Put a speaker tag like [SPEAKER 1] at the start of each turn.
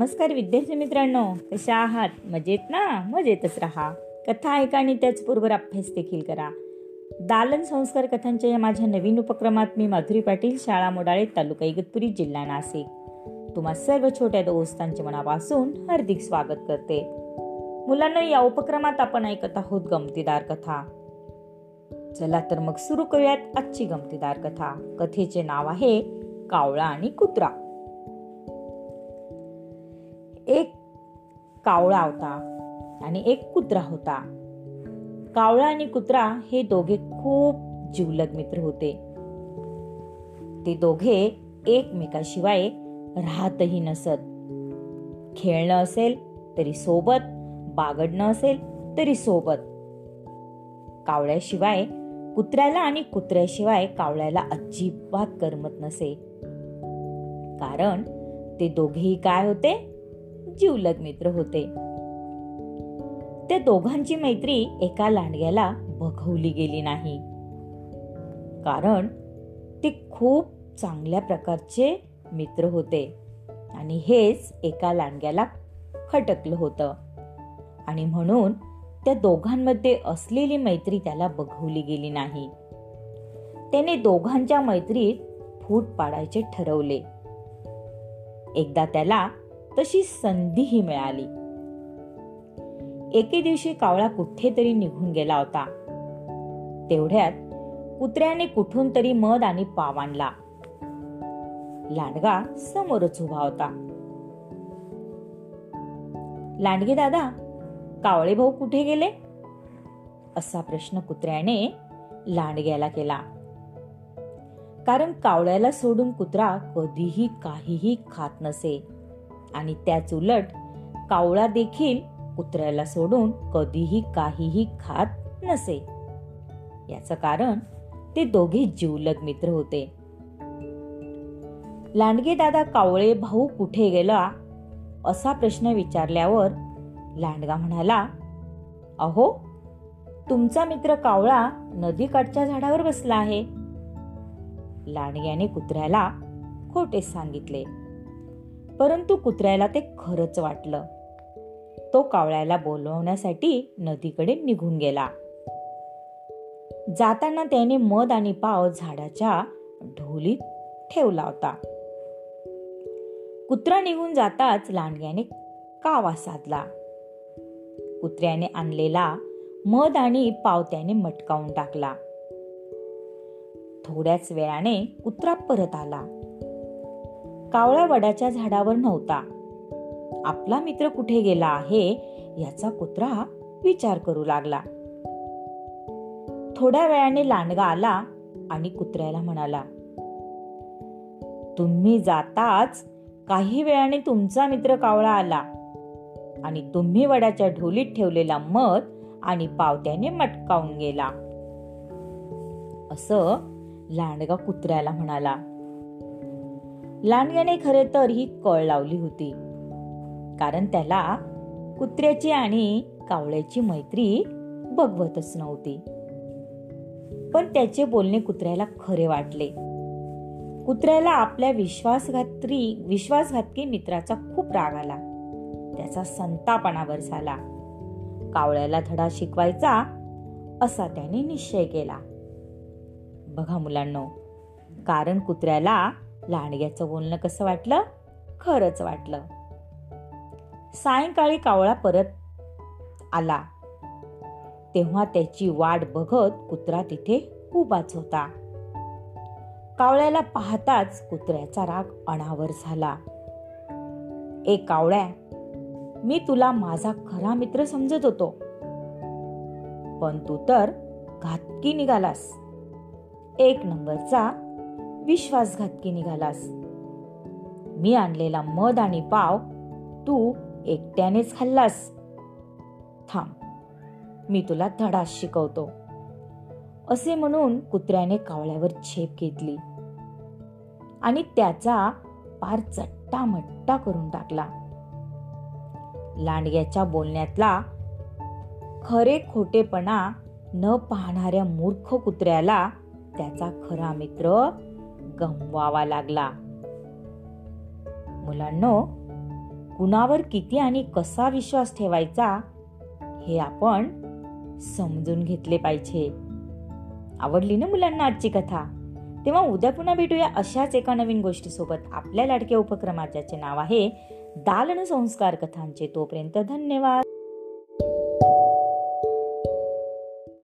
[SPEAKER 1] नमस्कार विद्यार्थी मित्रांनो कशा आहात? मजेत ना? मजेतच राहा. कथा ऐका आणि त्याचबरोबर अभ्यास देखील करा. दालन संस्कार कथांच्या या माझ्या नवीन उपक्रमात मी माधुरी पाटील शाळा मोडाळे तालुका इगतपुरी जिल्हा नाशिक. तुम्हा सर्व छोट्या दोस्तांचे मनापासून हार्दिक स्वागत करते. मुलांना या उपक्रमात आपण ऐकत आहोत गमतीदार कथा. चला तर मग सुरू करूयात आजची गमतीदार कथा. कथेचे नाव आहे कावळा आणि कुत्रा. एक कावळा होता आणि एक कुत्रा होता. कावळा आणि कुत्रा हे दोघे खूप जीवलग मित्र होते. ते दोघे एकमेकाशिवाय राहतही नसत. खेळणं असेल तरी सोबत बागडणं असेल तरी सोबत. कावळ्याशिवाय कुत्र्याला आणि कुत्र्याशिवाय कावळ्याला अजिबात करमत नसे. कारण ते दोघेही काय होते? जिवलग मित्र होते. त्या दोघांची मैत्री एका लांडग्याला बघवली गेली नाही. कारण ते खूप चांगल्या प्रकारचे मित्र होते आणि हेच एका लांडग्याला खटकलं होतं. आणि म्हणून त्या दोघांमध्ये असलेली मैत्री त्याला बघवली गेली नाही. त्याने दोघांच्या मैत्रीत फूट पाडायचे ठरवले. एकदा त्याला तशी संधीही मिळाली. एके दिवशी कावळा कुठेतरी निघून गेला होता. तेवढ्यात कुत्र्याने कुठून तरी मध आणि पाव आणला. लांडगा समोरच उभा होता. लांडगे दादा कावळे भाऊ कुठे गेले? असा प्रश्न कुत्र्याने लांडग्याला केला. कारण कावळ्याला सोडून कुत्रा कधीही काहीही खात नसे. आणि त्याच उलट कावळा देखील कुत्र्याला सोडून कधीही काहीही खात नसे. याच कारण ते दोघे जीवलग मित्र होते. लांडगे दादा कावळे भाऊ कुठे गेला? असा प्रश्न विचारल्यावर लांडगा म्हणाला अहो तुमचा मित्र कावळा नदीकाठच्या झाडावर बसला आहे. लांडग्याने कुत्र्याला खोटे सांगितले. परंतु कुत्र्याला ते खरंच वाटलं. तो कावळ्याला बोलवण्यासाठी नदीकडे निघून गेला. जाताना त्याने मध आणि पाव झाडाच्या ढोलीत ठेवला होता. कुत्रा निघून जाताच लांडग्याने कावा साधला. कुत्र्याने आणलेला मध आणि पाव त्याने मटकावून टाकला. थोड्याच वेळाने कुत्रा परत आला. कावळ्या वडाच्या झाडावर नव्हता. आपला मित्र कुठे गेला आहे याचा कुत्रा विचार करू लागला. थोड्या वेळाने लांडगा आला आणि कुत्र्याला म्हणाला तुम्ही जाताच काही वेळाने तुमचा मित्र कावळा आला आणि तुम्ही वडाच्या ढोलीत ठेवलेला मध आणि पावत्याने मटकावून गेला. असं लांडगा कुत्र्याला म्हणाला. लांडग्याने खरे तर ही कळ लावली होती. कारण त्याला कुत्र्याची आणि कावळ्याची मैत्री बघवतच नव्हती. पण त्याचे बोलणे कुत्र्याला खरे वाटले. कुत्र्याला आपल्या विश्वासघात्री विश्वासघातकी मित्राचा खूप राग आला. त्याचा संतापणावर झाला. कावळ्याला धडा शिकवायचा असा त्याने निश्चय केला. बघा मुलांना कारण कुत्र्याला लांडग्याचं बोलणं कसं वाटलं? खरंच वाटलं. सायंकाळी कावळा परत आला. तेव्हा त्याची वाट बघत कुत्रा तिथे उभाच होता. कावळ्याला पाहताच कुत्र्याचा राग अणावर झाला. ए कावळ्या मी तुला माझा खरा मित्र समजत होतो. पण तू तर घातकी निघालास. एक नंबरचा विश्वासघातकी निघालास. मी आणलेला मध आणि पाव तू एकट्यानेच खाल्लास. थांब मी तुला धडा शिकवतो. असे म्हणून कुत्र्याने कावळ्यावर झेप घेतली आणि त्याचा पार चट्टा मट्टा करून टाकला. लांडग्याच्या बोलण्यातला खरे खोटेपणा न पाहणाऱ्या मूर्ख कुत्र्याला त्याचा खरा मित्र गमवावा लागला. मुलांनो कुणावर किती आणि कसा विश्वास ठेवायचा हे आपण समजून घेतले पाहिजे. आवडली ना मुलांना आजची कथा? तेव्हा उद्या पुन्हा भेटूया अशाच एका नवीन गोष्टीसोबत. आपल्या लाडक्या उपक्रमाच्याचे नाव आहे दालन संस्कार कथांचे. तोपर्यंत धन्यवाद.